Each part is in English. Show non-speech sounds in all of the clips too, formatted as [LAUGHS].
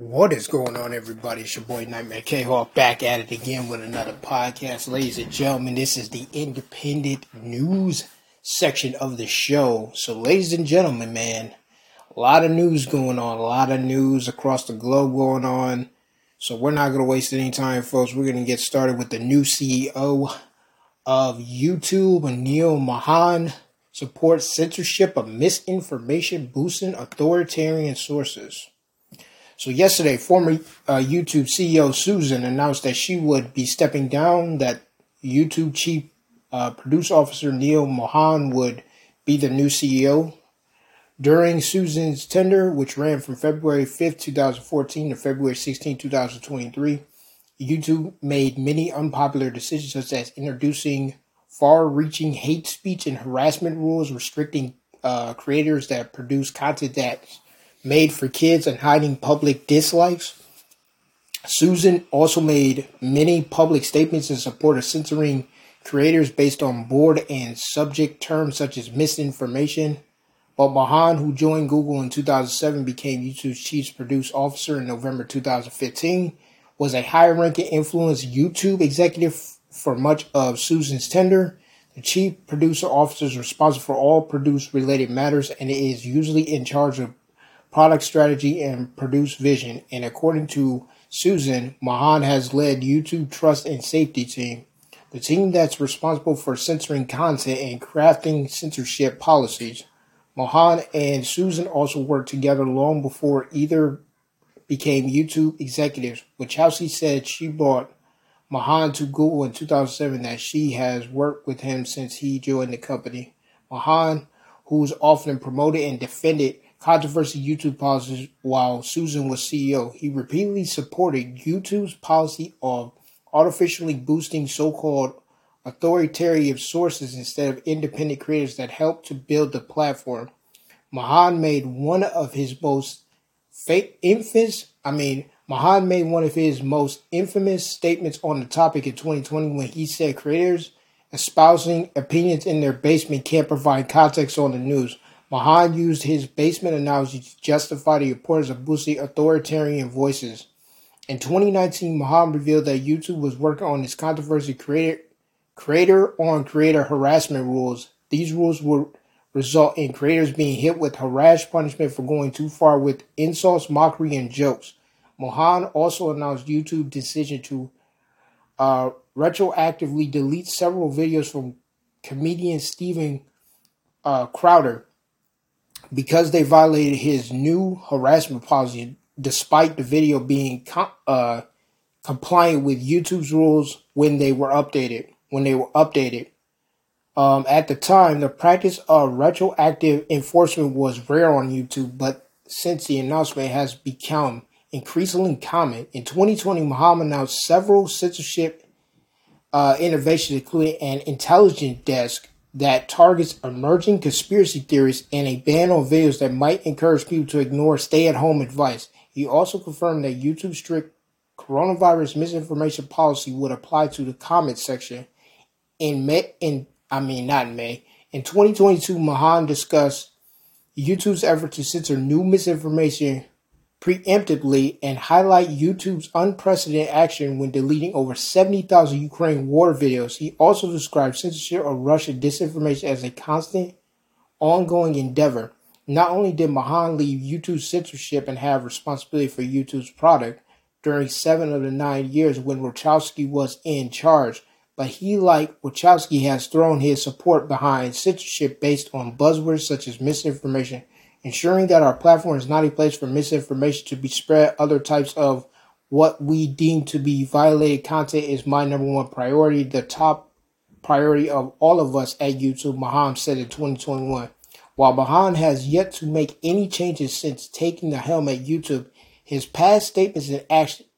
What is going on, everybody? It's your boy Nightmare K Hawk back at it again with another podcast. Ladies and gentlemen, this is the independent news section of the show. So, ladies and gentlemen, man, a lot of news going on, a lot of news across the globe going on. So, we're not going to waste any time, folks. We're going to get started with the new CEO of YouTube, Neal Mohan, supports censorship of misinformation, boosting authoritarian sources. So yesterday, former uh, YouTube CEO Susan announced that she would be stepping down. That YouTube chief uh, produce officer Neil Mohan would be the new CEO. During Susan's tenure, which ran from February 5th, 2014 to February 16, 2023, YouTube made many unpopular decisions such as introducing far-reaching hate speech and harassment rules, restricting uh, creators that produce content that made for kids and hiding public dislikes. Susan also made many public statements in support of censoring creators based on board and subject terms such as misinformation. But Mohan, who joined Google in 2007, became YouTube's chief produce officer in November 2015, was a high ranking influence YouTube executive for much of Susan's tenure. The chief producer officer is responsible for all produce related matters and is usually in charge of product strategy, and produce vision. And according to Susan, Mohan has led YouTube Trust and Safety Team, the team that's responsible for censoring content and crafting censorship policies. Mohan and Susan also worked together long before either became YouTube executives. Wachowski said she brought Mohan to Google in 2007 that she has worked with him since he joined the company. Mohan, who's often promoted and defended controversy YouTube policies while Susan was CEO. He repeatedly supported YouTube's policy of artificially boosting so-called authoritarian sources instead of independent creators that helped to build the platform. Mahan made one of his most infamous, I mean, Mohan made one of his most infamous statements on the topic in 2020 when he said creators espousing opinions in their basement can't provide context on the news. Mohan used his basement analogy to justify the importance of boosting authoritarian voices. In 2019, Mohan revealed that YouTube was working on its controversy creator, creator on creator harassment rules. These rules would result in creators being hit with harass punishment for going too far with insults, mockery, and jokes. Mohan also announced YouTube's decision to uh, retroactively delete several videos from comedian Steven uh, Crowder because they violated his new harassment policy, despite the video being uh, compliant with YouTube's rules when they were updated. When they were updated, um, at the time, the practice of retroactive enforcement was rare on YouTube, but since the announcement has become increasingly common, in 2020, Muhammad announced several censorship uh, innovations, including an intelligence desk that targets emerging conspiracy theories and a ban on videos that might encourage people to ignore stay at home advice. He also confirmed that YouTube's strict coronavirus misinformation policy would apply to the comment section. In May, in I mean not in May, in 2022, Mohan discussed YouTube's effort to censor new misinformation preemptively and highlight YouTube's unprecedented action when deleting over 70,000 Ukraine war videos. He also described censorship of Russian disinformation as a constant, ongoing endeavor. Not only did Mahan leave YouTube censorship and have responsibility for YouTube's product during seven of the nine years when Wachowski was in charge, but he, like Wachowski, has thrown his support behind censorship based on buzzwords such as misinformation Ensuring that our platform is not a place for misinformation to be spread, other types of what we deem to be violated content is my number one priority. The top priority of all of us at YouTube, Mohan said in 2021. While Mohan has yet to make any changes since taking the helm at YouTube, his past statements and actions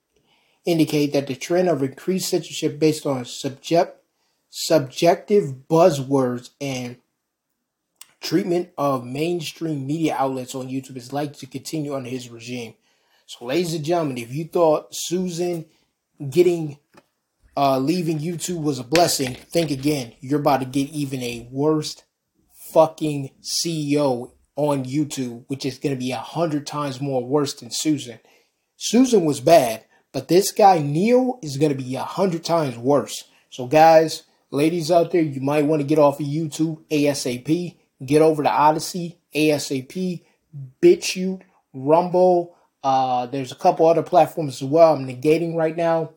indicate that the trend of increased censorship based on subject, subjective buzzwords and treatment of mainstream media outlets on YouTube is likely to continue under his regime. So, ladies and gentlemen, if you thought Susan getting uh, leaving YouTube was a blessing, think again. You're about to get even a worst fucking CEO on YouTube, which is going to be a hundred times more worse than Susan. Susan was bad, but this guy Neal is going to be a hundred times worse. So guys, ladies out there, you might want to get off of YouTube ASAP. Get over to Odysee, ASAP, BitChute, Rumble. Uh, there's a couple other platforms as well. I'm negating right now.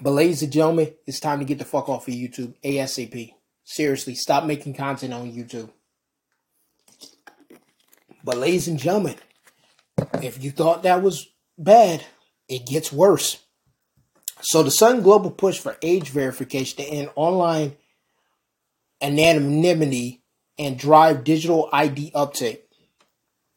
But ladies and gentlemen, it's time to get the fuck off of YouTube ASAP. Seriously, stop making content on YouTube. But ladies and gentlemen, if you thought that was bad, it gets worse. So the Sun Global push for age verification to end online anonymity and drive digital ID uptake.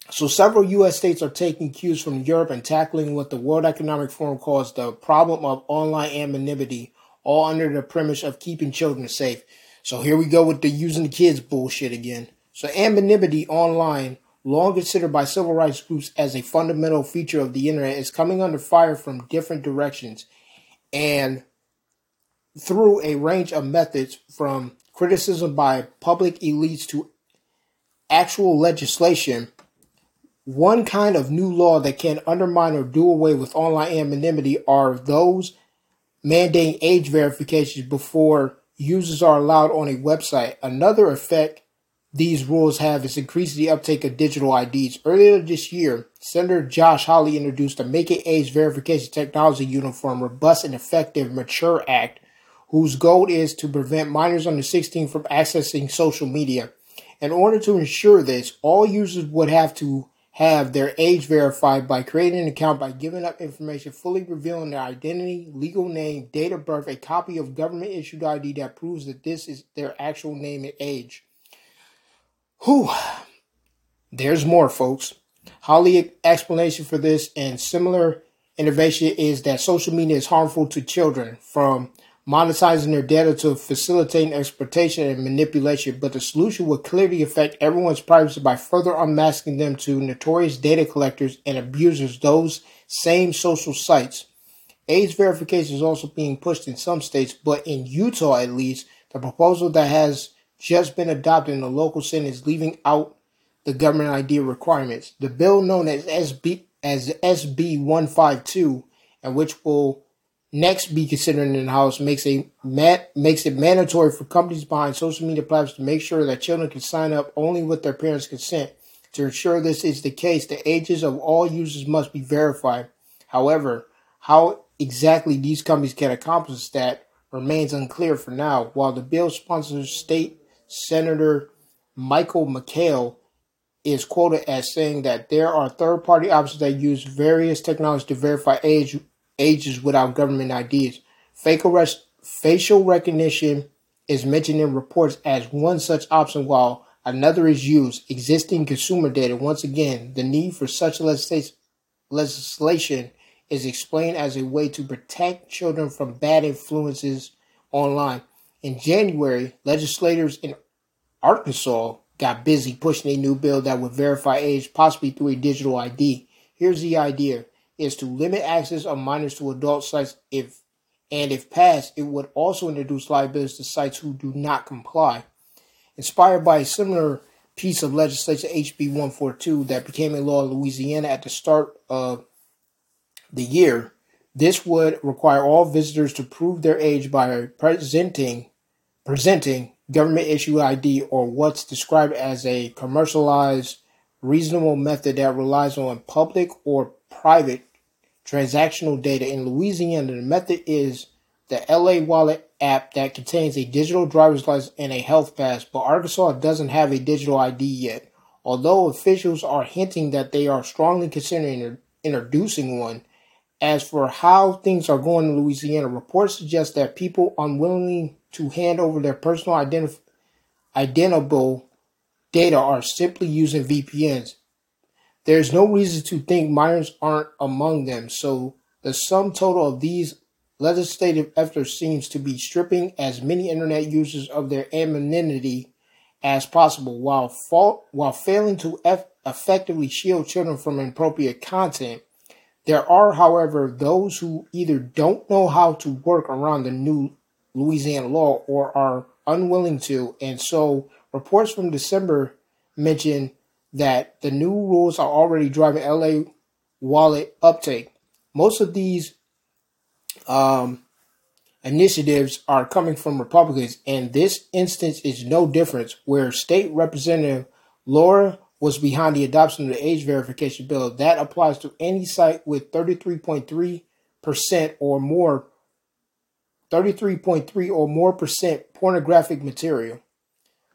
So several U.S. states are taking cues from Europe and tackling what the World Economic Forum calls the problem of online anonymity, all under the premise of keeping children safe. So here we go with the using the kids bullshit again. So anonymity online, long considered by civil rights groups as a fundamental feature of the internet, is coming under fire from different directions and through a range of methods from criticism by public elites to actual legislation, one kind of new law that can undermine or do away with online anonymity are those mandating age verifications before users are allowed on a website. Another effect these rules have is increasing the uptake of digital IDs. Earlier this year, Senator Josh Hawley introduced Make It Age Verification Technology Uniform Robust and Effective Mature Act, whose goal is to prevent minors under 16 from accessing social media. In order to ensure this, all users would have to have their age verified by creating an account by giving up information fully revealing their identity, legal name, date of birth, a copy of government issued ID that proves that this is their actual name and age. Whew. There's more, folks. Hawley explanation for this and similar innovation is that social media is harmful to children from monetizing their data to facilitate exploitation and manipulation, but the solution would clearly affect everyone's privacy by further unmasking them to notorious data collectors and abusers, those same social sites. Age verification is also being pushed in some states, but in Utah at least, the proposal that has just been adopted in the local Senate is leaving out the government ID requirements. The bill known as SB as SB 152 and which will next be considered in the House makes a makes it mandatory for companies behind social media platforms to make sure that children can sign up only with their parents' consent. To ensure this is the case, the ages of all users must be verified. However, how exactly these companies can accomplish that remains unclear for now. While the bill sponsors state Senator Michael McKell is quoted as saying that there are third party options that use various technologies to verify age ages without government IDs. Facial recognition is mentioned in reports as one such option, while another is used. Existing consumer data. Once again, the need for such legislation is explained as a way to protect children from bad influences online. In January, legislators in Arkansas got busy pushing a new bill that would verify age possibly through a digital ID. Here's the idea is to limit access of minors to adult sites if and if passed, it would also introduce liabilities to sites who do not comply. Inspired by a similar piece of legislation, HB 142, that became a law in Louisiana at the start of the year, this would require all visitors to prove their age by presenting presenting government issue ID or what's described as a commercialized reasonable method that relies on public or private transactional data. In Louisiana, the method is the LA Wallet app that contains a digital driver's license and a health pass, but Arkansas doesn't have a digital ID yet. Although officials are hinting that they are strongly considering introducing one, as for how things are going in Louisiana, reports suggest that people unwilling to hand over their personal identif- identifiable data are simply using VPNs. There's no reason to think minors aren't among them, so the sum total of these legislative efforts seems to be stripping as many internet users of their anonymity as possible while, while failing to eff- effectively shield children from inappropriate content. There are, however, those who either don't know how to work around the new Louisiana law or are unwilling to. And so reports from December mention that the new rules are already driving LA wallet uptake. most of these um, initiatives are coming from Republicans, and this instance is no different, where State Representative Laura was behind the adoption of the age verification bill. That applies to any site with 33.3% or more 33.3 or more percent pornographic material.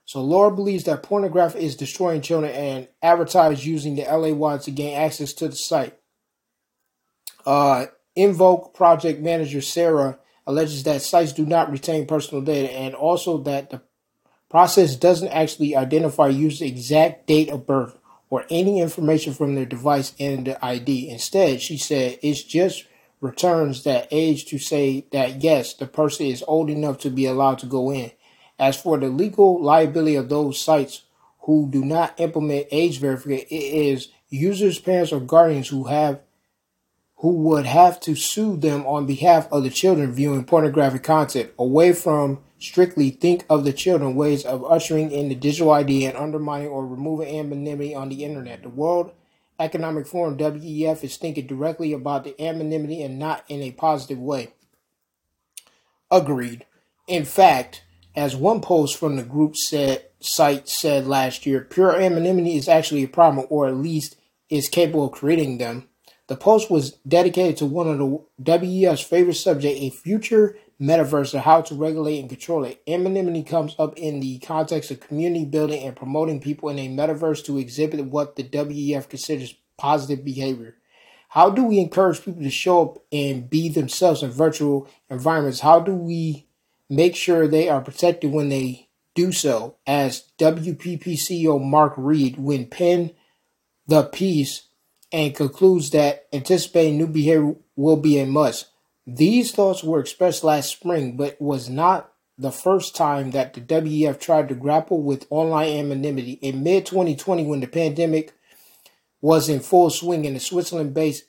So Laura believes that pornograph is destroying children and advertise using the LAY to gain access to the site. Uh, Envoc project manager Sarah alleges that sites do not retain personal data and also that the process doesn't actually identify user's exact date of birth or any information from their device and the ID. Instead, she said it just returns that age to say that yes, the person is old enough to be allowed to go in. As for the legal liability of those sites who do not implement age verification, it is users, parents, or guardians who have who would have to sue them on behalf of the children viewing pornographic content away from strictly think of the children ways of ushering in the digital ID and undermining or removing anonymity on the internet. The World Economic Forum WEF is thinking directly about the anonymity and not in a positive way. Agreed. In fact, as one post from the group said site said last year, pure anonymity is actually a problem, or at least is capable of creating them. The post was dedicated to one of the WEF's favorite subject, a future metaverse and how to regulate and control it. Anonymity comes up in the context of community building and promoting people in a metaverse to exhibit what the WEF considers positive behavior. How do we encourage people to show up and be themselves in virtual environments? How do we make sure they are protected when they do so? As WPP CEO Mark Read, when penned the piece and concludes that anticipating new behavior will be a must. These thoughts were expressed last spring, but was not the first time that the WEF tried to grapple with online anonymity. In mid 2020, when the pandemic was in full swing and the Switzerland based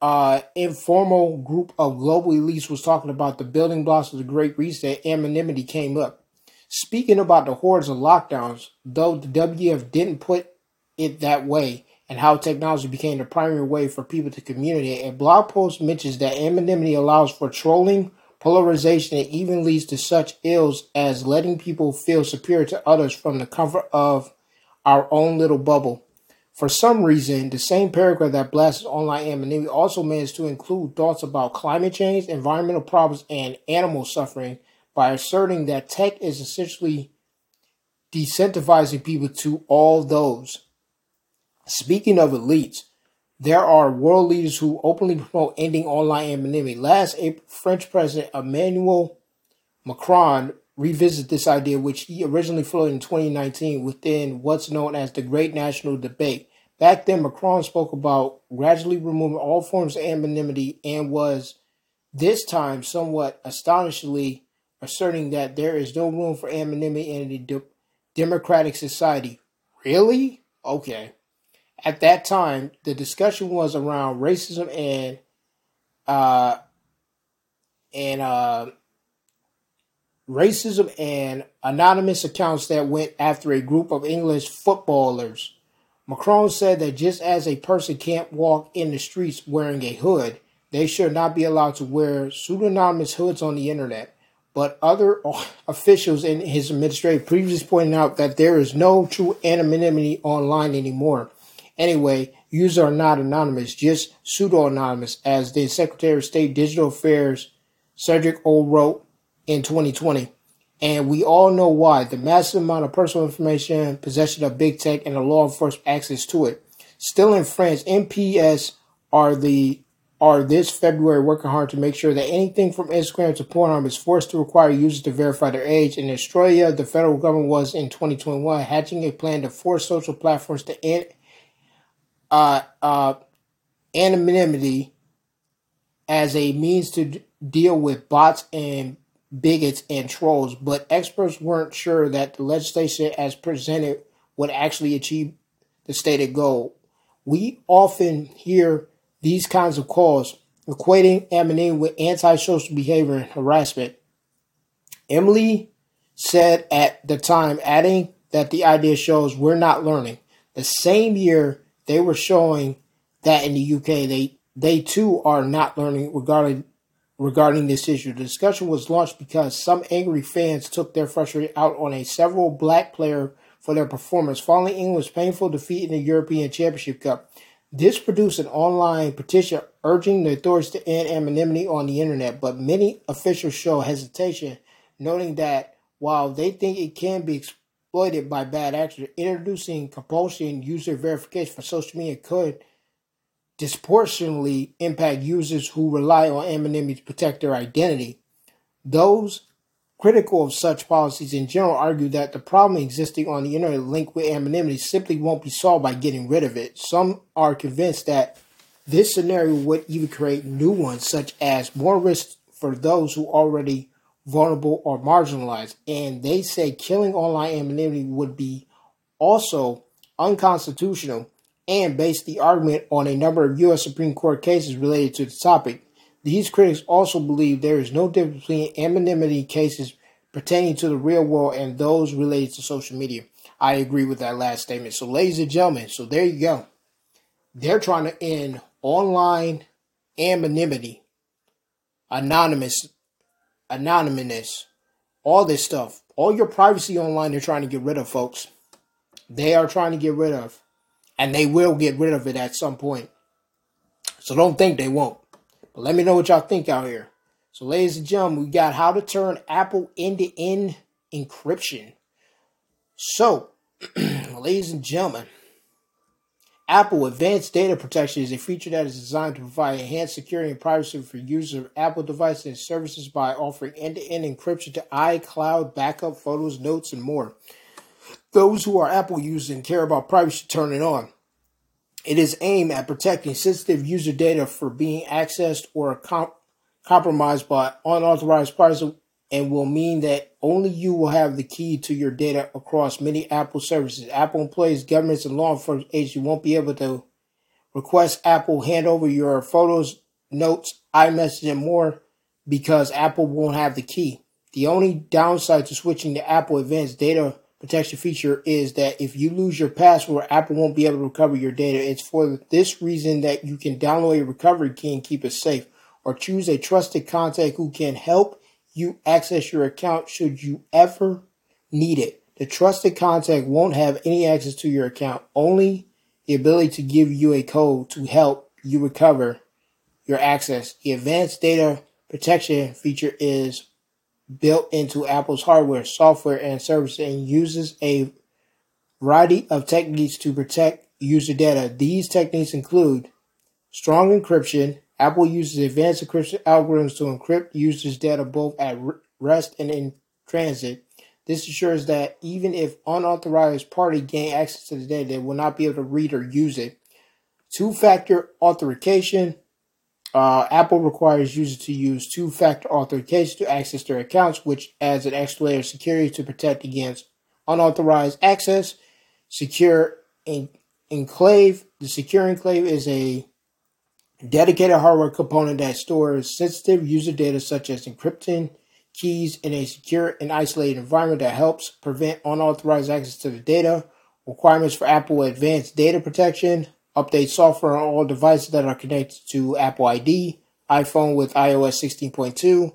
uh, informal group of global elites was talking about the building blocks of the Great Reset, anonymity came up. Speaking about the hordes of lockdowns, though the WF didn't put it that way, and how technology became the primary way for people to communicate. A blog post mentions that anonymity allows for trolling, polarization, and even leads to such ills as letting people feel superior to others from the comfort of our own little bubble. For some reason, the same paragraph that blasts online anonymity also managed to include thoughts about climate change, environmental problems, and animal suffering by asserting that tech is essentially decentralizing people to all those. Speaking of elites, there are world leaders who openly promote ending online anonymity. Last April, French President Emmanuel Macron revisited this idea, which he originally floated in 2019 within what's known as the Great National Debate. Back then, Macron spoke about gradually removing all forms of anonymity and was this time somewhat astonishingly asserting that there is no room for anonymity in a de- democratic society. Really? Okay at that time, the discussion was around racism and uh, and uh, racism and anonymous accounts that went after a group of English footballers. Macron said that just as a person can't walk in the streets wearing a hood, they should not be allowed to wear pseudonymous hoods on the internet. But other [LAUGHS] officials in his administration previously pointed out that there is no true anonymity online anymore. Anyway, users are not anonymous, just pseudo anonymous, as the Secretary of State Digital Affairs Cedric O wrote in 2020. And we all know why the massive amount of personal information, possession of big tech, and the law enforcement access to it. Still in France, MPS are the are this February working hard to make sure that anything from Instagram to Pornhub is forced to require users to verify their age. In Australia, the federal government was in 2021 hatching a plan to force social platforms to end uh, uh, anonymity as a means to d- deal with bots and bigots and trolls, but experts weren't sure that the legislation as presented would actually achieve the stated goal. We often hear these kinds of calls equating anonymity with antisocial behavior and harassment. Emily said at the time, adding that the idea shows we're not learning. The same year they were showing that in the UK they they too are not learning regarding regarding this issue. The discussion was launched because some angry fans took their frustration out on a several black player for their performance following England's painful defeat in the European Championship Cup. This produced an online petition urging the authorities to end anonymity on the internet, but many officials show hesitation, noting that while they think it can be exploited by bad actors, introducing compulsion user verification for social media could disproportionately impact users who rely on anonymity to protect their identity. Those critical of such policies in general argue that the problem existing on the internet linked with anonymity simply won't be solved by getting rid of it. Some are convinced that this scenario would even create new ones, such as more risks for those who already vulnerable or marginalized. And they say killing online anonymity would be also unconstitutional and base the argument on a number of U.S. Supreme Court cases related to the topic. These critics also believe there is no difference between anonymity cases pertaining to the real world and those related to social media. I agree with that last statement. So, ladies and gentlemen, so there you go. They're trying to end online anonymity, anonymous, anonymous, all this stuff, all your privacy online. They're trying to get rid of, folks. They are trying to get rid of and they will get rid of it at some point. So don't think they won't. But let me know what y'all think out here. So, ladies and gentlemen, we got how to turn Apple end to end encryption. So, [CLEARS THROAT] ladies and gentlemen, Apple Advanced Data Protection is a feature that is designed to provide enhanced security and privacy for users of Apple devices and services by offering end to end encryption to iCloud, backup, photos, notes, and more. Those who are Apple users and care about privacy should turn it on. It is aimed at protecting sensitive user data for being accessed or compromised by unauthorized parties and will mean that only you will have the key to your data across many Apple services. Apple employees, governments, and law enforcement agencies won't be able to request Apple hand over your photos, notes, iMessage, and more because Apple won't have the key. The only downside to switching to Apple Advanced Data protection feature is that if you lose your password, Apple won't be able to recover your data. It's for this reason that you can download a recovery key and keep it safe, or choose a trusted contact who can help you access your account should you ever need it. The trusted contact won't have any access to your account, only the ability to give you a code to help you recover your access. The advanced data protection feature is built into Apple's hardware, software, and services and uses a variety of techniques to protect user data. These techniques include strong encryption. Apple uses advanced encryption algorithms to encrypt users' data both at rest and in transit. This ensures that even if unauthorized party gain access to the data, they will not be able to read or use it. Two-factor authentication uh, Apple requires users to use two factor authentication to access their accounts, which adds an extra layer of security to protect against unauthorized access. Secure en- Enclave. The Secure Enclave is a dedicated hardware component that stores sensitive user data such as encryption keys in a secure and isolated environment that helps prevent unauthorized access to the data. Requirements for Apple Advanced Data Protection update software on all devices that are connected to Apple ID, iPhone with iOS 16.2,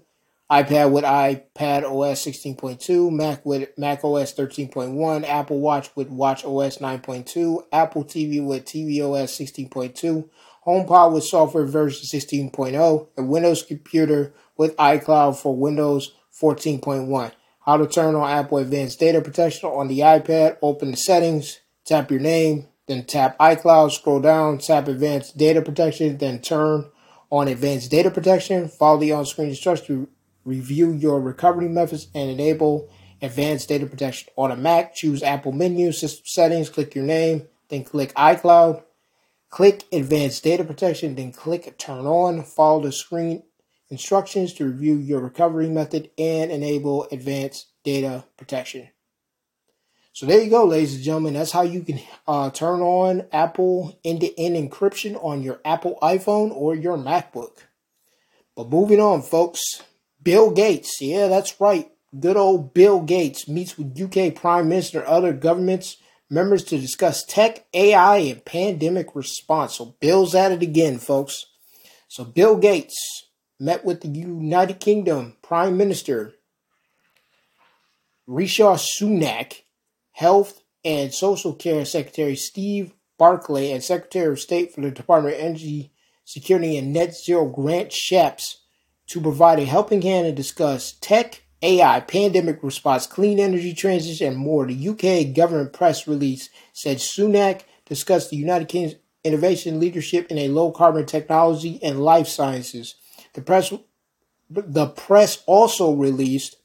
iPad with iPad OS 16.2, Mac with Mac OS 13.1, Apple Watch with Watch OS 9.2, Apple TV with TV OS 16.2, HomePod with software version 16.0, and Windows computer with iCloud for Windows 14.1. How to turn on Apple Advanced Data Protection on the iPad, open the settings, tap your name, then tap iCloud, scroll down, tap Advanced Data Protection, then turn on Advanced Data Protection. Follow the on screen instructions to review your recovery methods and enable Advanced Data Protection. On a Mac, choose Apple menu, System Settings, click your name, then click iCloud. Click Advanced Data Protection, then click Turn On. Follow the screen instructions to review your recovery method and enable Advanced Data Protection. So there you go, ladies and gentlemen. That's how you can uh, turn on Apple end-to-end encryption on your Apple iPhone or your MacBook. But moving on, folks. Bill Gates, yeah, that's right. Good old Bill Gates meets with UK Prime Minister other governments members to discuss tech, AI, and pandemic response. So Bill's at it again, folks. So Bill Gates met with the United Kingdom Prime Minister Rishi Sunak, Health and Social Care Secretary Steve Barclay, and Secretary of State for the Department of Energy, Security and Net Zero Grant Shapps to provide a helping hand and discuss tech, AI, pandemic response, clean energy transition, and more. The UK government press release said Sunak discussed the United Kingdom's innovation leadership in a low carbon technology and life sciences. The press the press also released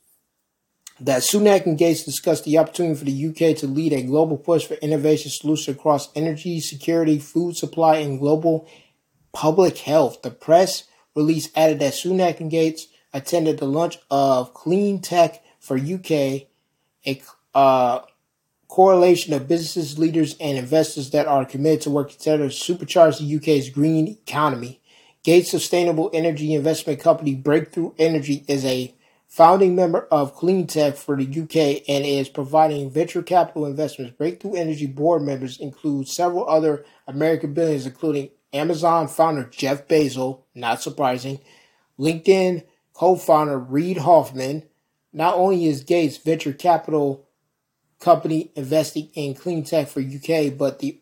that Sunak and Gates discussed the opportunity for the UK to lead a global push for innovation solutions across energy, security, food supply, and global public health. The press release added that Sunak and Gates attended the launch of Clean Tech for UK, a uh, correlation of businesses, leaders, and investors that are committed to working together to supercharge the UK's green economy. Gates Sustainable Energy Investment Company Breakthrough Energy is a founding member of Cleantech for the UK and is providing venture capital investments. Breakthrough Energy board members include several other American billionaires, including Amazon founder Jeff Bezos, not surprising, LinkedIn co-founder Reid Hoffman. Not only is Gates venture capital company investing in clean tech for UK, but the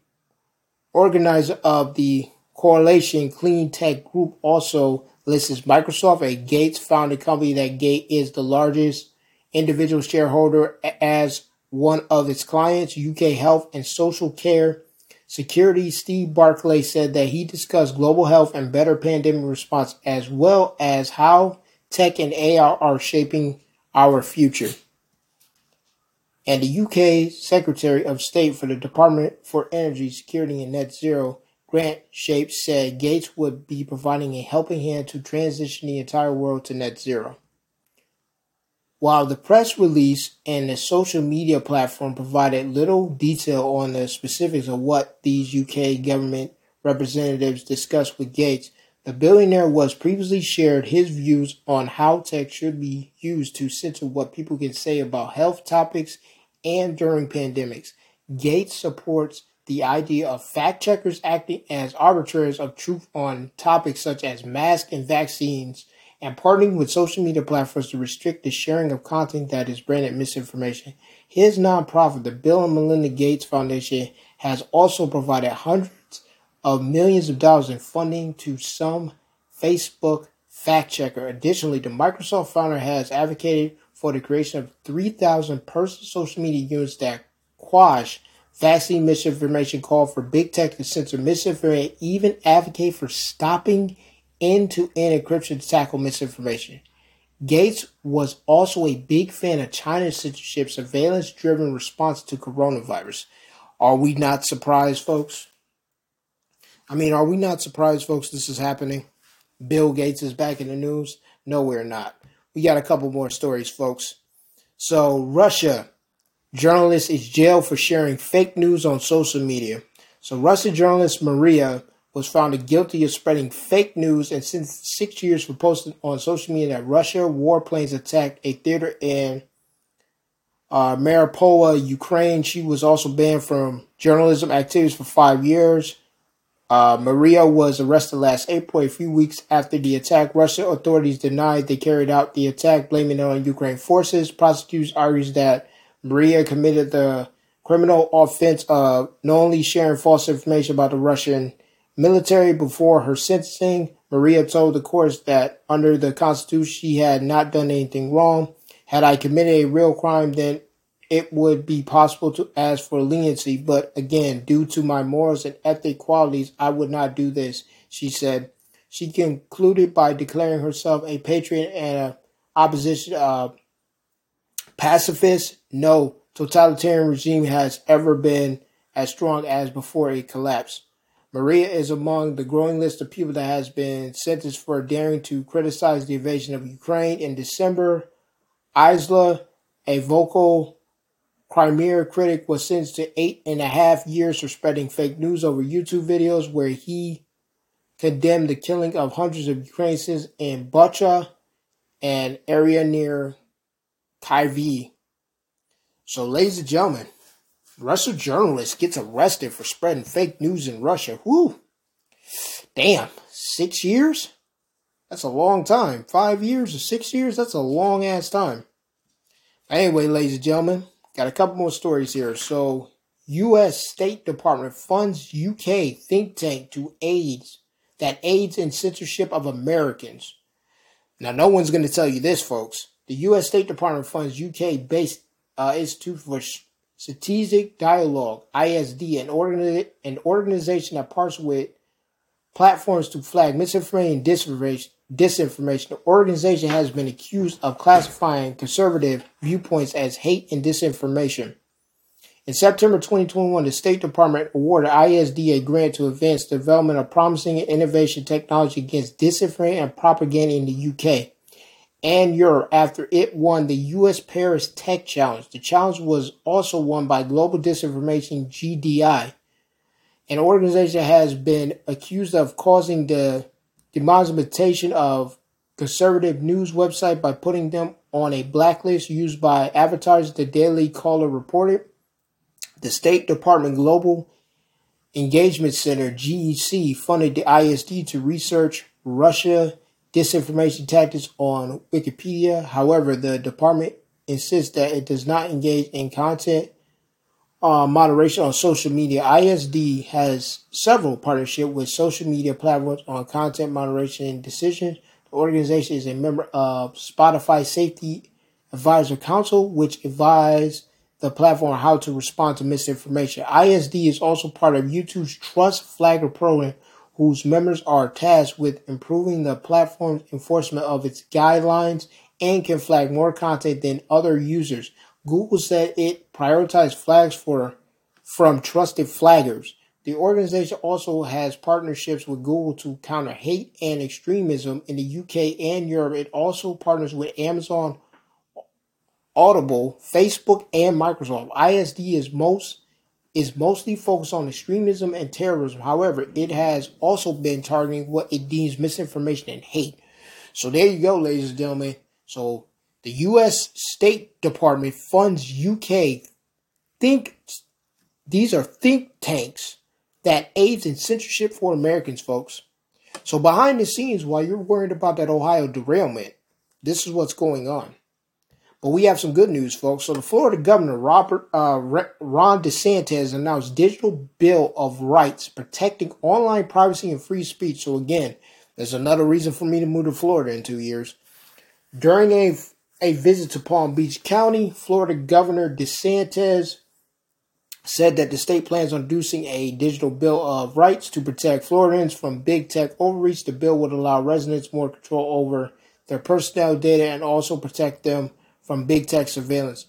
organizer of the Correlation Clean Tech Group also lists Microsoft, a Gates founded company that Gates is the largest individual shareholder as one of its clients, UK Health and Social Care Security. Steve Barclay said that he discussed global health and better pandemic response as well as how tech and AI are shaping our future and the UK Secretary of State for the Department for Energy, Security and Net Zero, Grant Shapps, said Gates would be providing a helping hand to transition the entire world to net zero. While the press release and the social media platform provided little detail on the specifics of what these UK government representatives discussed with Gates, the billionaire was previously shared his views on how tech should be used to censor what people can say about health topics and during pandemics. Gates supports the idea of fact checkers acting as arbiters of truth on topics such as masks and vaccines, and partnering with social media platforms to restrict the sharing of content that is branded misinformation. His nonprofit, the Bill and Melinda Gates Foundation, has also provided hundreds of millions of dollars in funding to some Facebook fact checker. Additionally, the Microsoft founder has advocated for the creation of 3,000 personal social media units that quash vaccine misinformation, call for big tech to censor misinformation, even advocate for stopping end-to-end encryption to tackle misinformation. Gates was also a big fan of China's censorship surveillance driven response to coronavirus. Are we not surprised, folks? I mean, are we not surprised, folks, this is happening? Bill Gates is back in the news? No, we're not we got a couple more stories, folks. So, Russia journalist is jailed for sharing fake news on social media. So, Russian journalist Maria was found guilty of spreading fake news and sentenced six years for posting on social media that Russia warplanes attacked a theater in uh, Ukraine. She was also banned from journalism activities for five years. Uh, Maria was arrested last April, a few weeks after the attack. Russian authorities denied they carried out the attack, blaming it on Ukraine forces. Prosecutors argues that Maria committed the criminal offense of knowingly sharing false information about the Russian military before her sentencing. Maria told the court that under the Constitution she had not done anything wrong. Had I committed a real crime, then it would be possible to ask for leniency, but again, due to my morals and ethic qualities, I would not do this, she said. She concluded by declaring herself a patriot and a opposition uh, pacifist. No totalitarian regime has ever been as strong as before it collapsed. Maria is among the growing list of people that has been sentenced for daring to criticize the invasion of Ukraine. In December, Isla, a vocal Crimea critic was sentenced to eight and a half years for spreading fake news over YouTube videos where he condemned the killing of hundreds of Ukrainians in Bucha, an area near Kyiv. So, ladies and gentlemen, Russian journalist gets arrested for spreading fake news in Russia. Whoo! Damn, six years? That's a long time. Five years or six years? That's a long ass time. Anyway, ladies and gentlemen, got a couple more stories here. So, U.S. State Department funds UK think tank to aids that aids in censorship of Americans. Now, no one's going to tell you this, folks. The U.S. State Department funds UK-based uh, Institute for Strategic Dialogue (ISD), an, organi- an organization that partners with platforms to flag misinformation and disinformation. Disinformation. The organization has been accused of classifying conservative viewpoints as hate and disinformation. In September 2021, the State Department awarded ISD a grant to advance development of promising innovation technology against disinformation and propaganda in the UK and Europe after it won the US Paris Tech Challenge. The challenge was also won by Global Disinformation GDI, an organization that has been accused of causing the demonetization of conservative news website by putting them on a blacklist used by advertisers, the Daily Caller reported. The State Department Global Engagement Center, GEC, funded the ISD to research Russia disinformation tactics on Wikipedia. However, the department insists that it does not engage in content uh, moderation on social media. ISD has several partnerships with social media platforms on content moderation decisions. The organization is a member of Spotify Safety Advisor Council, which advises the platform how to respond to misinformation. ISD is also part of YouTube's Trust Flagger program, whose members are tasked with improving the platform's enforcement of its guidelines and can flag more content than other users. Google said it prioritized flags for from trusted flaggers. The organization also has partnerships with Google to counter hate and extremism in the UK and Europe. It also partners with Amazon Audible, Facebook, and Microsoft. ISD is most is mostly focused on extremism and terrorism. However, it has also been targeting what it deems misinformation and hate. So there you go, ladies and gentlemen. So the U.S. State Department funds UK think these are think tanks that aids in censorship for Americans, folks. So behind the scenes, while you're worried about that Ohio derailment, this is what's going on. But we have some good news, folks. So the Florida governor, Robert uh, Ron DeSantis, announced digital bill of rights protecting online privacy and free speech. So again, there's another reason for me to move to Florida in two years. During a a visit to Palm Beach County, Florida Governor DeSantis said that the state plans on introducing a digital bill of rights to protect Floridians from big tech overreach. The bill would allow residents more control over their personal data and also protect them from big tech surveillance.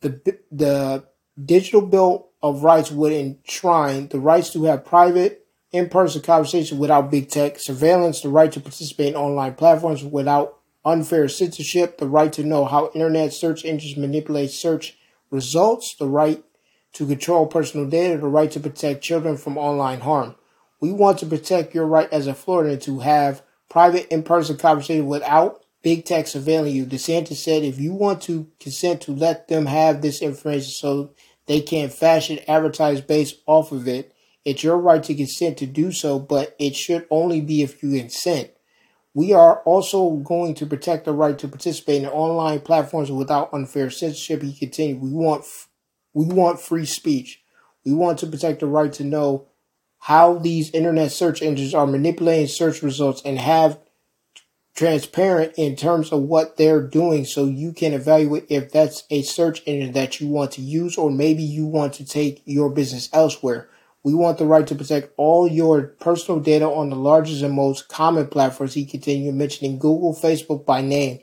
The, the digital bill of rights would enshrine the rights to have private, in-person conversation without big tech surveillance, the right to participate in online platforms without unfair censorship, the right to know how internet search engines manipulate search results, the right to control personal data, the right to protect children from online harm. We want to protect your right as a Floridian to have private in-person conversation without big tech surveilling you. DeSantis said if you want to consent to let them have this information so they can fashion advertise based off of it, it's your right to consent to do so, but it should only be if you consent. We are also going to protect the right to participate in online platforms without unfair censorship. He continued, we want we want free speech. We want to protect the right to know how these internet search engines are manipulating search results and have transparent in terms of what they're doing so you can evaluate if that's a search engine that you want to use or maybe you want to take your business elsewhere. We want the right to protect all your personal data on the largest and most common platforms. He continued mentioning Google, Facebook by name.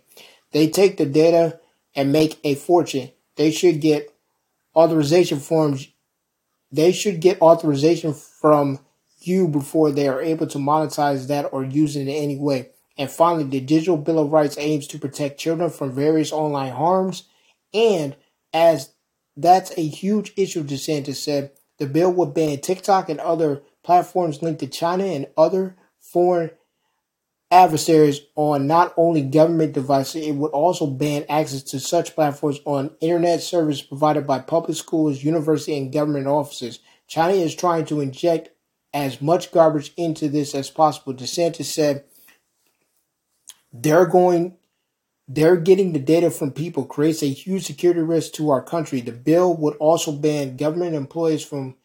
They take the data and make a fortune. They should get authorization forms. They should get authorization from you before they are able to monetize that or use it in any way. And finally, the Digital Bill of Rights aims to protect children from various online harms. And as that's a huge issue, DeSantis said, the bill would ban TikTok and other platforms linked to China and other foreign adversaries on not only government devices, it would also ban access to such platforms on internet service provided by public schools, university, and government offices. China is trying to inject as much garbage into this as possible. DeSantis said they're going they're getting the data from people creates a huge security risk to our country. The bill would also ban government employees from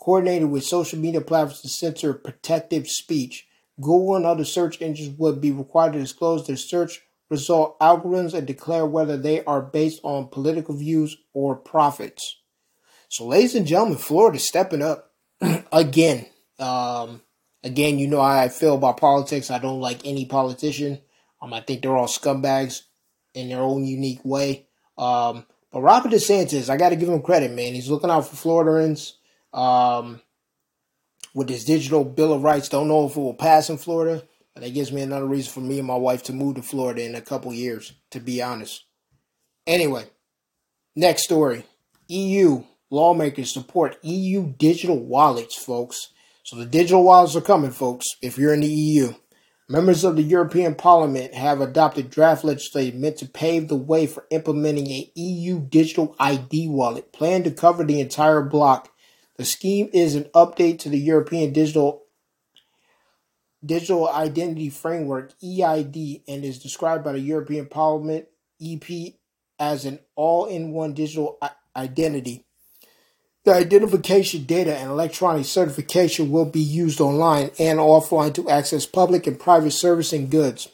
coordinating with social media platforms to censor protective speech. Google and other search engines would be required to disclose their search result algorithms and declare whether they are based on political views or profits. So, ladies and gentlemen, Florida stepping up [CLEARS THROAT] again. Um, again, you know how I feel about politics. I don't like any politician. Um, I think they're all scumbags in their own unique way. Um, but Robert DeSantis, I got to give him credit, man. He's looking out for Floridians. Um, with his digital bill of rights, don't know if it will pass in Florida. But that gives me another reason for me and my wife to move to Florida in a couple years, to be honest. Anyway, next story. EU lawmakers support EU digital wallets, folks. So the digital wallets are coming, folks, if you're in the EU. Members of the European Parliament have adopted draft legislation meant to pave the way for implementing a EU digital ID wallet planned to cover the entire bloc. The scheme is an update to the European Digital Digital Identity Framework (EID) and is described by the European Parliament (EP) as an all-in-one digital identity. The identification data and electronic certification will be used online and offline to access public and private servicing goods.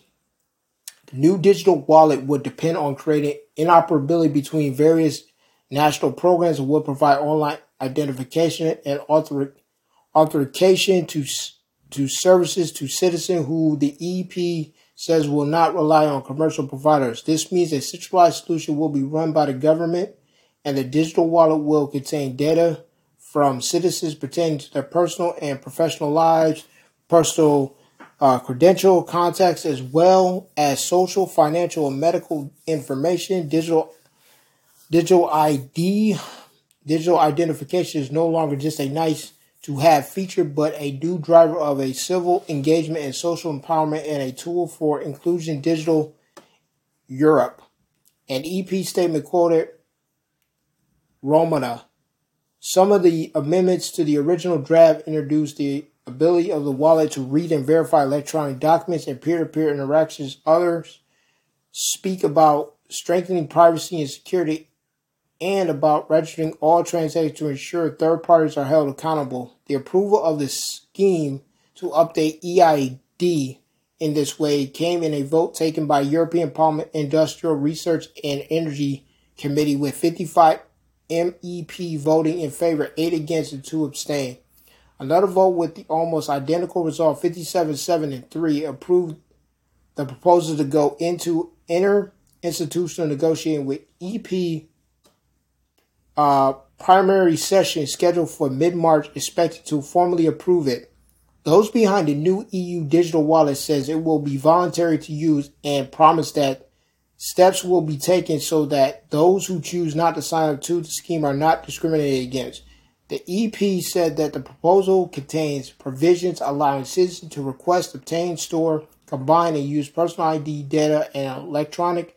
The new digital wallet would depend on creating interoperability between various national programs and will provide online identification and authentication to to services to citizens who the EP says will not rely on commercial providers. This means a centralized solution will be run by the government, and the digital wallet will contain data from citizens pertaining to their personal and professional lives, personal uh, credential contacts, as well as social, financial, and medical information. Digital digital ID, digital identification is no longer just a nice to have feature, but a new driver of a civil engagement and social empowerment and a tool for inclusion digital Europe. An EP statement quoted Romana. Some of the amendments to the original draft introduced the ability of the wallet to read and verify electronic documents and peer to peer interactions. Others speak about strengthening privacy and security and about registering all transactions to ensure third parties are held accountable. The approval of the scheme to update EID in this way came in a vote taken by European Parliament Industrial Research and Energy Committee with 55 MEP voting in favor, 8 against and 2 abstain. Another vote with the almost identical result 57 7 and 3 approved the proposal to go into inter-institutional negotiating with EP uh, primary session scheduled for mid March expected to formally approve it. Those behind the new EU digital wallet says it will be voluntary to use and promise that steps will be taken so that those who choose not to sign up to the scheme are not discriminated against. The EP said that the proposal contains provisions allowing citizens to request, obtain, store, combine, and use personal ID data and electronic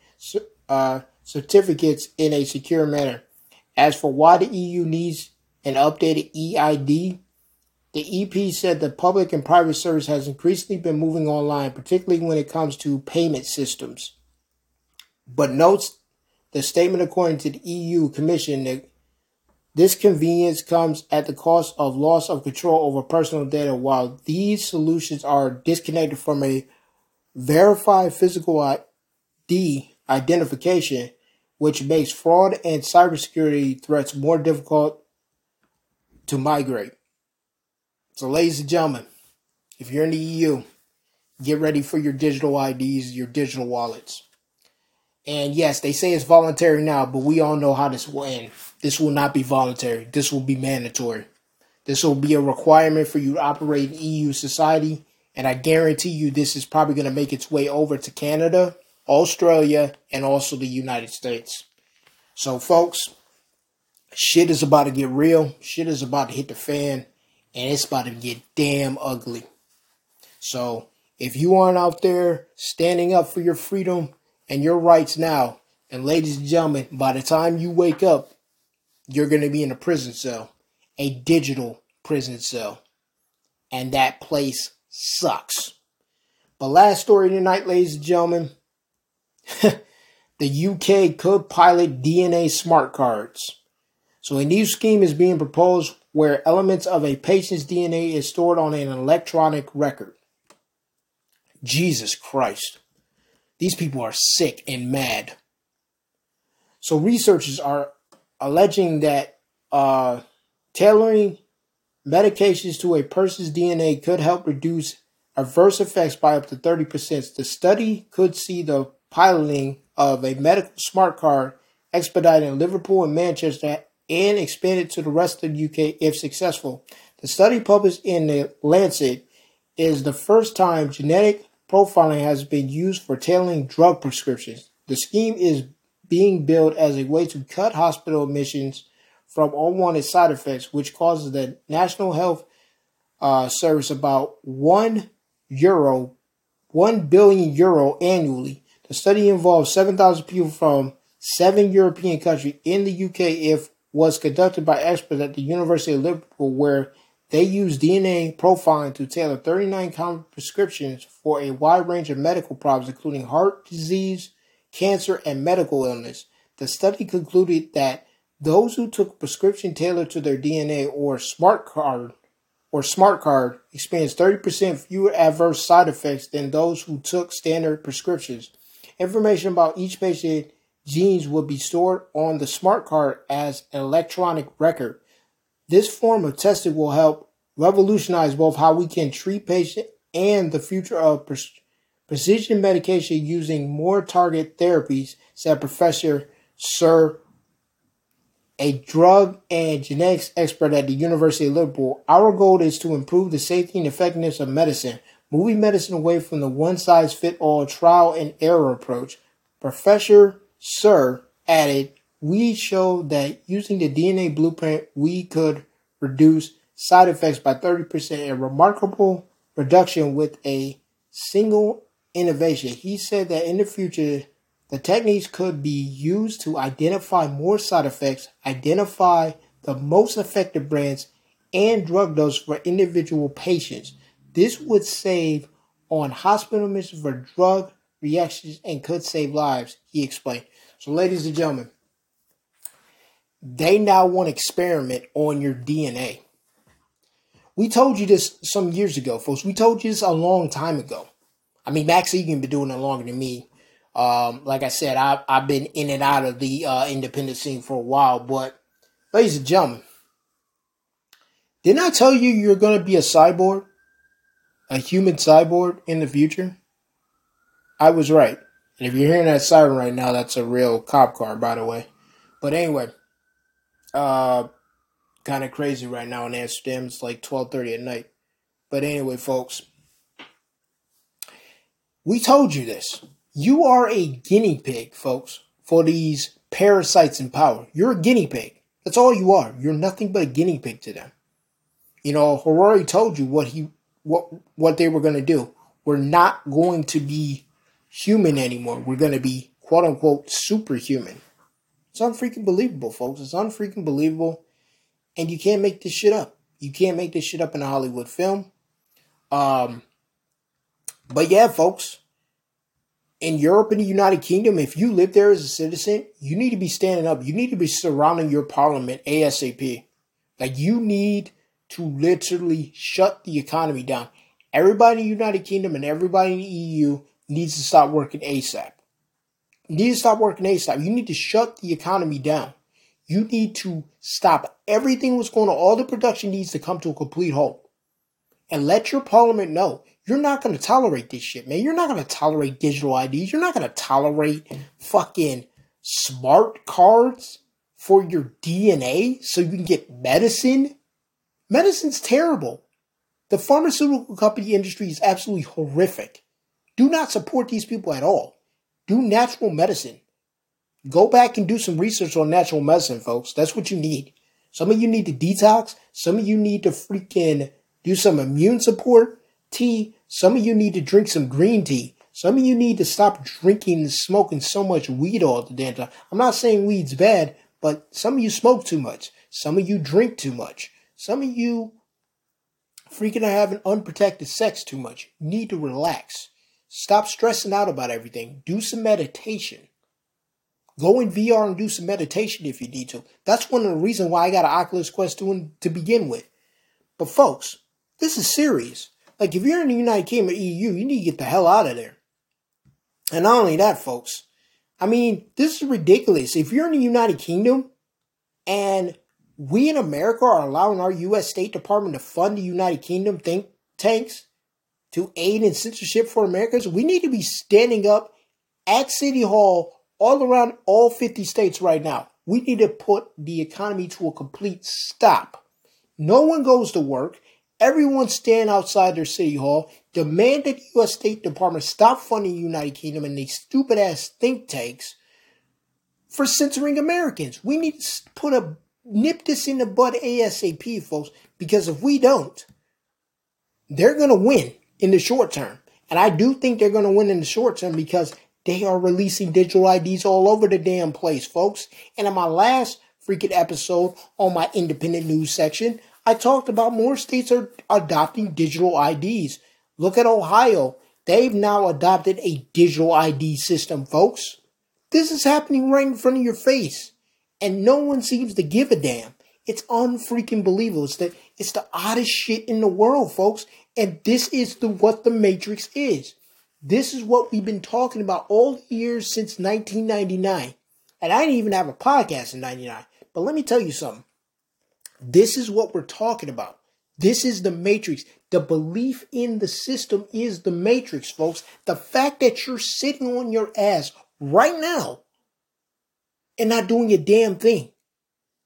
uh, certificates in a secure manner. As for why the EU needs an updated EID, the EP said the public and private service has increasingly been moving online, particularly when it comes to payment systems. But notes the statement according to the EU Commission that this convenience comes at the cost of loss of control over personal data, while these solutions are disconnected from a verified physical ID identification which makes fraud and cybersecurity threats more difficult to migrate. So, ladies and gentlemen, if you're in the EU, get ready for your digital IDs, your digital wallets. And yes, they say it's voluntary now, but we all know how this will end. This will not be voluntary. This will be mandatory. This will be a requirement for you to operate in EU society. And I guarantee you, this is probably going to make its way over to Canada Australia, and also the United States. So, folks, shit is about to get real. Shit is about to hit the fan, and it's about to get damn ugly. So, if you aren't out there standing up for your freedom and your rights now, and ladies and gentlemen, by the time you wake up, you're going to be in a prison cell, a digital prison cell. And that place sucks. But last story tonight, ladies and gentlemen. [LAUGHS] the UK could pilot DNA smart cards. So a new scheme is being proposed where elements of a patient's DNA is stored on an electronic record. Jesus Christ. These people are sick and mad. So researchers are alleging that uh, tailoring medications to a person's DNA could help reduce adverse effects by up to 30%. The study could see the piloting of a medical smart card expedited in Liverpool and Manchester and expanded to the rest of the UK if successful. The study published in the Lancet is the first time genetic profiling has been used for tailoring drug prescriptions. The scheme is being built as a way to cut hospital admissions from unwanted side effects, which causes the National Health uh, Service about one euro, one billion euro annually. The study involved 7,000 people from seven European countries in the UK. If was conducted by experts at the University of Liverpool, where they used DNA profiling to tailor 39 common prescriptions for a wide range of medical problems, including heart disease, cancer, and medical illness. The study concluded that those who took prescription tailored to their DNA or smart card or smart card experienced 30% fewer adverse side effects than those who took standard prescriptions. Information about each patient genes would be stored on the smart card as an electronic record. This form of testing will help revolutionize both how we can treat patients and the future of precision medication using more target therapies, said Professor Sir, a drug and genetics expert at the University of Liverpool. Our goal is to improve the safety and effectiveness of medicine, moving medicine away from the one size fit all trial and error approach. Professor Sir added, We showed that using the DNA blueprint, we could reduce side effects by 30%, a remarkable reduction with a single innovation. He said that in the future, the techniques could be used to identify more side effects, identify the most effective brands, and drug doses for individual patients. This would save on hospital admissions for drug reactions and could save lives, he explained. So, ladies and gentlemen, they now want to experiment on your DNA. We told you this some years ago, folks. We told you this a long time ago. I mean, Max Igan been doing it longer than me. Um, like I said, I, I've been in and out of the uh, independent scene for a while. But, ladies and gentlemen, didn't I tell you you're going to be a cyborg? A human cyborg in the future? I was right. And if you're hearing that siren right now, that's a real cop car, by the way. But anyway, uh, kind of crazy right now in Amsterdam. It's like 12:30 at night. But anyway, folks, we told you this. You are a guinea pig, folks, for these parasites in power. You're a guinea pig. That's all you are. You're nothing but a guinea pig to them. You know, Harari told you what he what what they were going to do. We're not going to be human anymore. We're going to be quote unquote superhuman. It's unfreaking believable, folks. It's unfreaking believable. And you can't make this shit up. You can't make this shit up in a Hollywood film. Um, but yeah, folks, in Europe and the United Kingdom, if you live there as a citizen, you need to be standing up. You need to be surrounding your parliament ASAP. Like you need to literally shut the economy down. Everybody in the United Kingdom and everybody in the EU needs to stop working ASAP. You need to stop working ASAP. You need to shut the economy down. You need to stop everything that's going on. All the production needs to come to a complete halt. And let your parliament know you're not going to tolerate this shit, man. You're not going to tolerate digital IDs. You're not going to tolerate fucking smart cards for your DNA so you can get medicine. Medicine's terrible. The pharmaceutical company industry is absolutely horrific. Do not support these people at all. Do natural medicine. Go back and do some research on natural medicine, folks. That's what you need. Some of you need to detox. Some of you need to freaking do some immune support tea. Some of you need to drink some green tea. Some of you need to stop drinking and smoking so much weed all the damn time. I'm not saying weed's bad, but some of you smoke too much. Some of you drink too much. Some of you freaking are having unprotected sex too much. You need to relax. Stop stressing out about everything. Do some meditation. Go in VR and do some meditation if you need to. That's one of the reasons why I got an Oculus Quest 2 to begin with. But folks, this is serious. Like if you're in the United Kingdom or EU, you need to get the hell out of there. And not only that, folks, I mean, this is ridiculous. If you're in the United Kingdom and we in America are allowing our U.S. State Department to fund the United Kingdom think tanks to aid in censorship for Americans, we need to be standing up at City Hall all around all 50 states right now. We need to put the economy to a complete stop. No one goes to work. Everyone stand outside their city hall, demand that the U.S. State Department stop funding the United Kingdom and these stupid ass think tanks for censoring Americans. We need to put a nip this in the bud ASAP, folks, because if we don't, they're going to win in the short term. And I do think they're going to win in the short term because they are releasing digital IDs all over the damn place, folks. And in my last freaking episode on my independent news section, I talked about more states are adopting digital IDs. Look at Ohio. They've now adopted a digital ID system, folks. This is happening right in front of your face. And no one seems to give a damn. It's unfreaking believable. It's the, it's the oddest shit in the world, folks. And this is the what the Matrix is. This is what we've been talking about all the years since 1999. And I didn't even have a podcast in 99. But let me tell you something. This is what we're talking about. This is the matrix. The belief in the system is the matrix, folks. The fact that you're sitting on your ass right now and not doing a damn thing.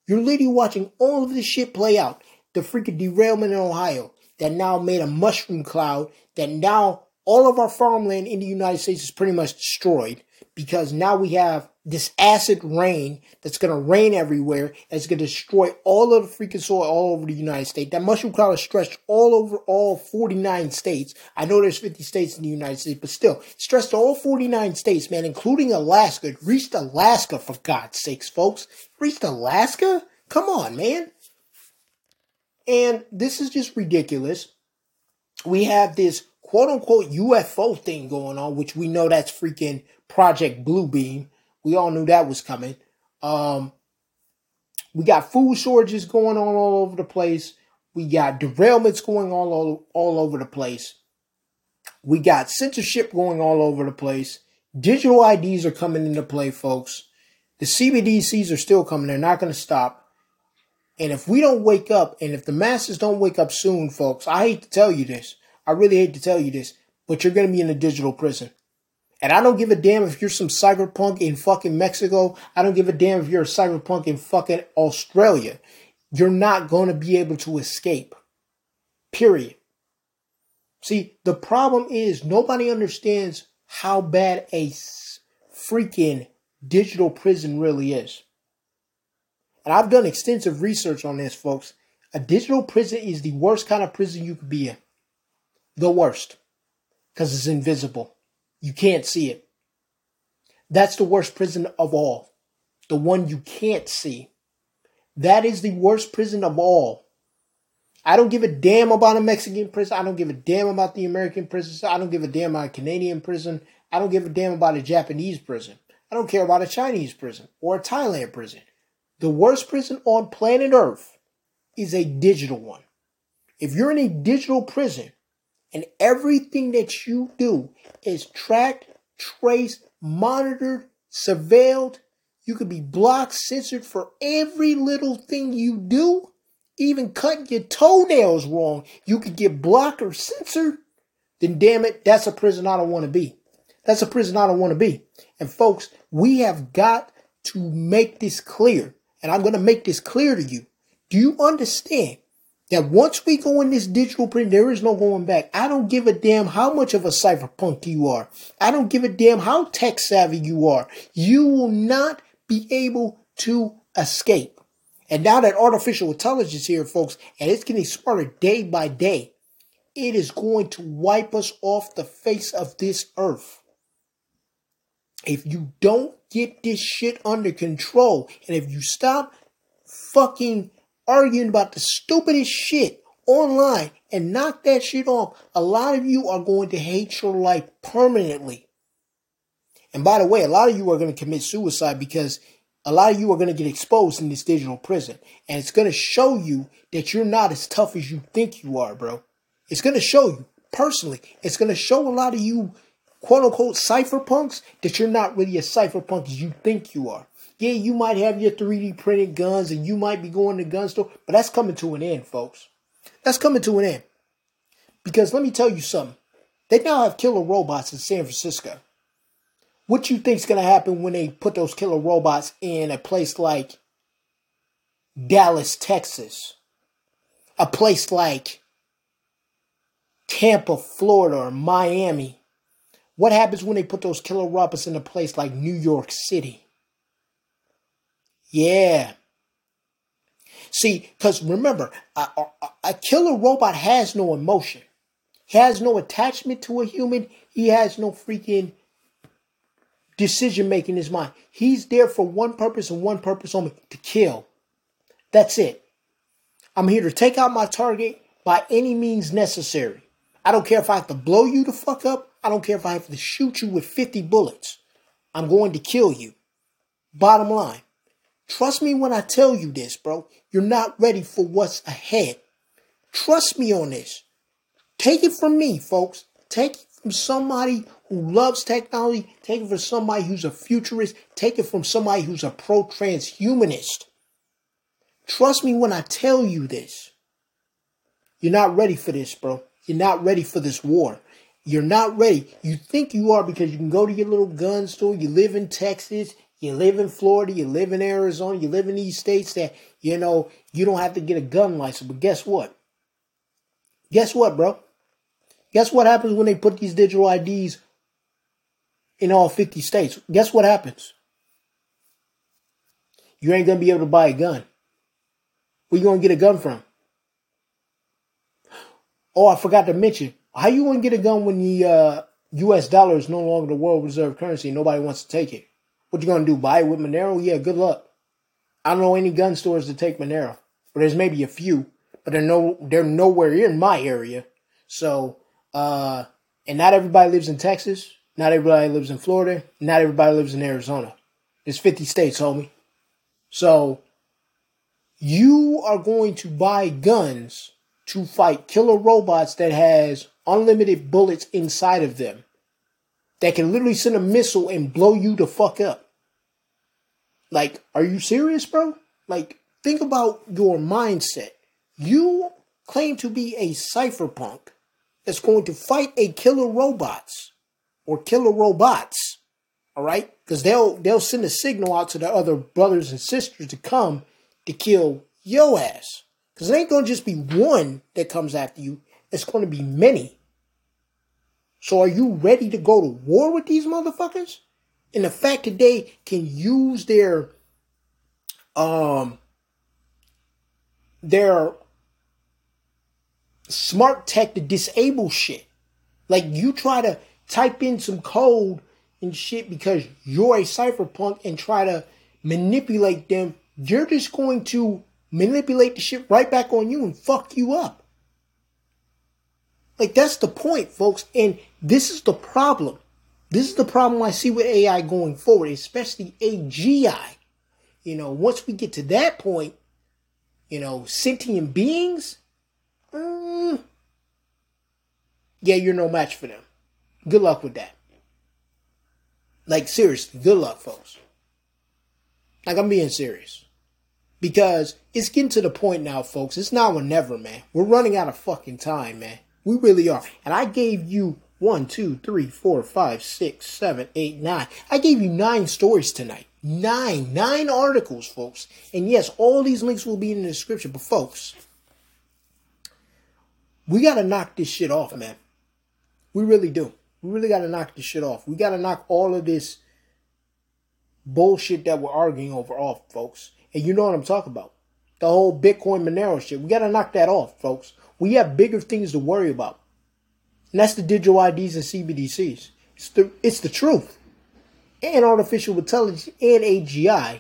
You're literally watching all of this shit play out. The freaking derailment in Ohio that now made a mushroom cloud that now all of our farmland in the United States is pretty much destroyed because now we have this acid rain that's going to rain everywhere it's going to destroy all of the freaking soil all over the United States. That mushroom cloud is stretched all over all 49 states. I know there's 50 states in the United States, but still, stretched all 49 states, man, including Alaska. It reached Alaska, for God's sakes, folks. reached Alaska? Come on, man. And this is just ridiculous. We have this quote unquote UFO thing going on, which we know that's freaking Project Bluebeam. We all knew that was coming. Um, we got food shortages going on all over the place. We got derailments going on all, all over the place. We got censorship going all over the place. Digital IDs are coming into play, folks. The CBDCs are still coming. They're not going to stop. And if we don't wake up, and if the masses don't wake up soon, folks, I hate to tell you this, I really hate to tell you this, but you're going to be in a digital prison. And I don't give a damn if you're some cyberpunk in fucking Mexico. I don't give a damn if you're a cyberpunk in fucking Australia. You're not going to be able to escape. Period. See, the problem is nobody understands how bad a freaking digital prison really is. And I've done extensive research on this, folks. A digital prison is the worst kind of prison you could be in the worst because it's invisible. You can't see it. That's the worst prison of all. The one you can't see. That is the worst prison of all. I don't give a damn about a Mexican prison. I don't give a damn about the American prison. I don't give a damn about a Canadian prison. I don't give a damn about a Japanese prison. I don't care about a Chinese prison or a Thailand prison. The worst prison on planet Earth is a digital one. If you're in a digital prison, and everything that you do is tracked, traced, monitored, surveilled. You could be blocked, censored for every little thing you do. Even cutting your toenails wrong, you could get blocked or censored. Then damn it, that's a prison I don't want to be. That's a prison I don't want to be. And folks, we have got to make this clear. And I'm going to make this clear to you. Do you understand that once we go in this digital print, there is no going back. I don't give a damn how much of a cypherpunk you are. I don't give a damn how tech savvy you are. You will not be able to escape. And now that artificial intelligence here, folks, and it's getting smarter day by day, it is going to wipe us off the face of this earth. If you don't get this shit under control, and if you stop fucking arguing about the stupidest shit online and knock that shit off, a lot of you are going to hate your life permanently. And by the way, a lot of you are going to commit suicide because a lot of you are going to get exposed in this digital prison. And it's going to show you that you're not as tough as you think you are, bro. It's going to show you personally. It's going to show a lot of you, quote unquote, cypherpunks that you're not really a cypherpunk as you think you are. Yeah, you might have your 3D printed guns and you might be going to gun store, but that's coming to an end, folks. That's coming to an end. Because let me tell you something. They now have killer robots in San Francisco. What you think's gonna happen when they put those killer robots in a place like Dallas, Texas? A place like Tampa, Florida, or Miami? What happens when they put those killer robots in a place like New York City? Yeah. See, because remember, a, a, a, killer robot has no emotion. He has no attachment to a human. He has no freaking decision making in his mind. He's there for one purpose and one purpose only to kill. That's it. I'm here to take out my target by any means necessary. I don't care if I have to blow you the fuck up. I don't care if I have to shoot you with 50 bullets. I'm going to kill you. Bottom line. Trust me when I tell you this, bro. You're not ready for what's ahead. Trust me on this. Take it from me, folks. Take it from somebody who loves technology. Take it from somebody who's a futurist. Take it from somebody who's a pro transhumanist. Trust me when I tell you this. You're not ready for this, bro. You're not ready for this war. You're not ready. You think you are because you can go to your little gun store. You live in Texas. You live in Florida, you live in Arizona, you live in these states that, you know, you don't have to get a gun license. But guess what? Guess what, bro? Guess what happens when they put these digital IDs in all 50 states? Guess what happens? You ain't gonna be able to buy a gun. Where you gonna get a gun from? Oh, I forgot to mention. How you gonna get a gun when the uh, U.S. dollar is no longer the world reserve currency? Nobody wants to take it. What you gonna do? Buy it with Monero? Yeah, good luck. I don't know any gun stores to take Monero, but there's maybe a few, but they're no they're nowhere in my area. So, uh, and not everybody lives in Texas. Not everybody lives in Florida. Not everybody lives in Arizona. There's 50 states, homie. So, you are going to buy guns to fight killer robots that has unlimited bullets inside of them that can literally send a missile and blow you the fuck up. Like, are you serious, bro? Like, think about your mindset. You claim to be a cypherpunk that's going to fight a killer robots or killer robots. All right? Because they'll they'll send a signal out to the other brothers and sisters to come to kill your ass. Because it ain't gonna just be one that comes after you. It's gonna be many. So are you ready to go to war with these motherfuckers? And the fact that they can use their um their smart tech to disable shit. Like you try to type in some code and shit because you're a cypherpunk and try to manipulate them, you're just going to manipulate the shit right back on you and fuck you up. Like that's the point, folks. And this is the problem. This is the problem I see with AI going forward, especially AGI. You know, once we get to that point, you know, sentient beings, mm, yeah, you're no match for them. Good luck with that. Like, seriously, good luck, folks. Like, I'm being serious. Because it's getting to the point now, folks. It's now or never, man. We're running out of fucking time, man. We really are. And I gave you one, two, three, four, five, six, seven, eight, nine. I gave you nine stories tonight. Nine. Nine articles, folks. And yes, all these links will be in the description. But, folks, we got to knock this shit off, man. We really do. We really got to knock this shit off. We got to knock all of this bullshit that we're arguing over off, folks. And you know what I'm talking about. The whole Bitcoin Monero shit. We got to knock that off, folks. We have bigger things to worry about. And that's the digital IDs and CBDCs. It's the, it's the truth. And artificial intelligence and AGI.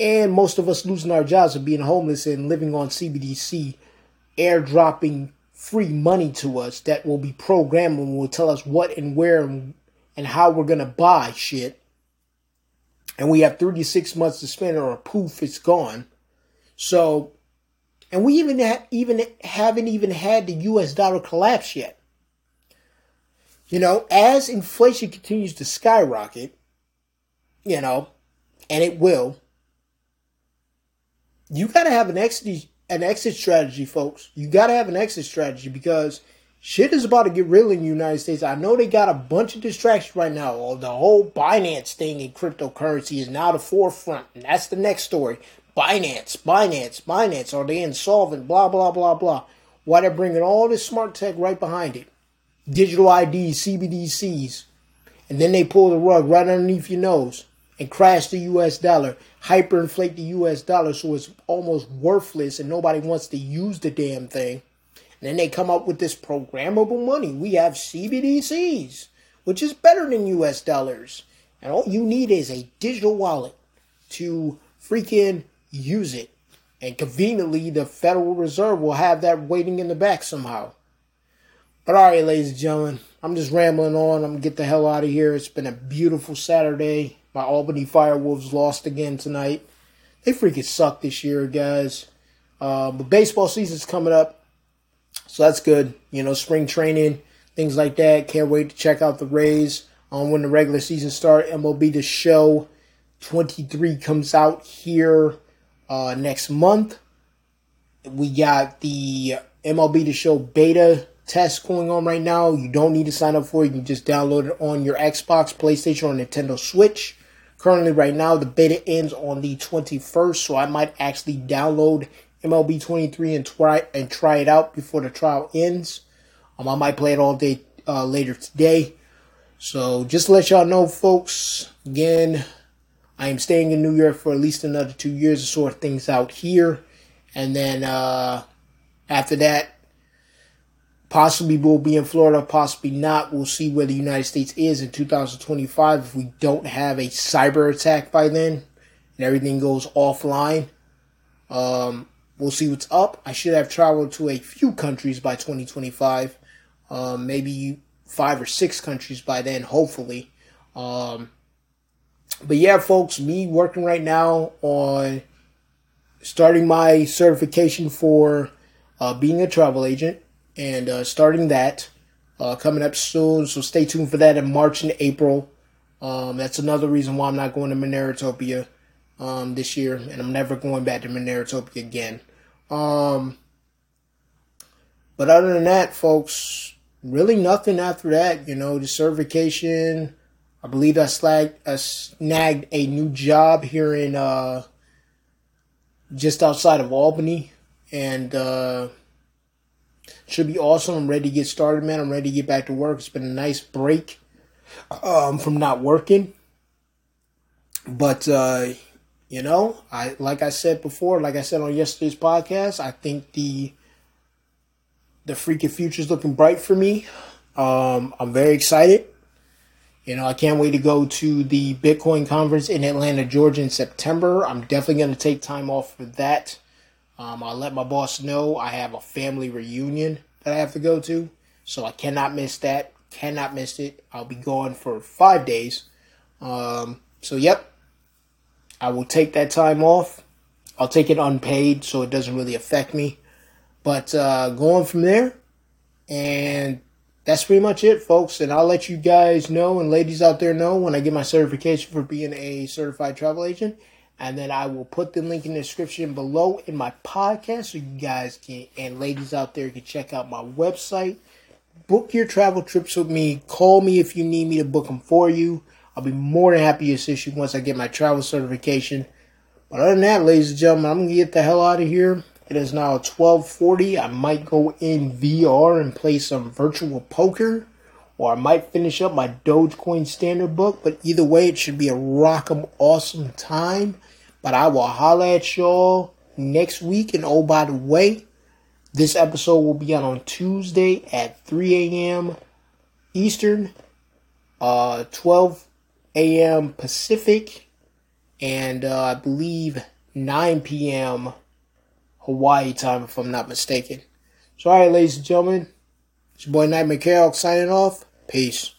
And most of us losing our jobs and being homeless and living on CBDC airdropping free money to us that will be programmed and will tell us what and where and, and how we're going to buy shit. And we have 36 months to spend or poof, it's gone. So, and we even even haven't even had the US dollar collapse yet. You know, as inflation continues to skyrocket, you know, and it will, you got to have an exit an exit strategy, folks. You got to have an exit strategy because shit is about to get real in the United States. I know they got a bunch of distractions right now. All The whole Binance thing in cryptocurrency is now the forefront, and that's the next story. Binance, Binance, Binance. Are they insolvent? Blah blah blah blah. Why they're bringing all this smart tech right behind it? Digital IDs, CBDCs, and then they pull the rug right underneath your nose and crash the US dollar, hyperinflate the US dollar so it's almost worthless and nobody wants to use the damn thing. And then they come up with this programmable money. We have CBDCs, which is better than US dollars. And all you need is a digital wallet to freaking use it. And conveniently, the Federal Reserve will have that waiting in the back somehow. But all right, ladies and gentlemen, I'm just rambling on. I'm gonna get the hell out of here. It's been a beautiful Saturday. My Albany Firewolves lost again tonight. They freaking suck this year, guys. Uh, but baseball season's coming up, so that's good. You know, spring training, things like that. Can't wait to check out the Rays on um, when the regular season starts. MLB The Show 23 comes out here uh, next month. We got the MLB The Show beta test going on right now. You don't need to sign up for it. You can just download it on your Xbox, PlayStation, or Nintendo Switch. Currently, right now, the beta ends on the 21st, so I might actually download MLB 23 and try and try it out before the trial ends. Um, I might play it all day uh, later today. So just let y'all know, folks, again, I am staying in New York for at least another two years to sort things out here, and then uh, after that, Possibly we'll be in Florida, possibly not. We'll see where the United States is in 2025 if we don't have a cyber attack by then and everything goes offline. Um, we'll see what's up. I should have traveled to a few countries by 2025, um, maybe five or six countries by then, hopefully. Um, but yeah, folks, me working right now on starting my certification for uh, being a travel agent and uh, starting that uh, coming up soon. So stay tuned for that in March and April. Um, that's another reason why I'm not going to Monerotopia um, this year, and I'm never going back to Monerotopia again. Um, but other than that, folks, really nothing after that. You know, the certification. I believe I, I snagged a new job here in uh, just outside of Albany, and uh, should be awesome. I'm ready to get started, man. I'm ready to get back to work. It's been a nice break um, from not working. But uh, you know, I like I said before, like I said on yesterday's podcast, I think the the freaking future is looking bright for me. Um, I'm very excited. You know, I can't wait to go to the Bitcoin conference in Atlanta, Georgia in September. I'm definitely going to take time off for that. Um, I'll let my boss know I have a family reunion that I have to go to, so I cannot miss that. Cannot miss it. I'll be gone for five days. Um, so, yep, I will take that time off. I'll take it unpaid, so it doesn't really affect me. But uh, going from there, and that's pretty much it, folks. And I'll let you guys know and ladies out there know when I get my certification for being a certified travel agent. And then I will put the link in the description below in my podcast so you guys can, and ladies out there, can check out my website. Book your travel trips with me. Call me if you need me to book them for you. I'll be more than happy to assist you once I get my travel certification. But other than that, ladies and gentlemen, I'm gonna get the hell out of here. It is now 12:40. I might go in VR and play some virtual poker, or I might finish up my Dogecoin standard book. But either way, it should be a rock'em awesome time. But I will holla at y'all next week. And oh, by the way, this episode will be out on Tuesday at 3 a.m. Eastern, uh, 12 a.m. Pacific, and uh, I believe 9 p.m. Hawaii time, if I'm not mistaken. So, all right, ladies and gentlemen, it's your boy Nightmare Carol signing off. Peace.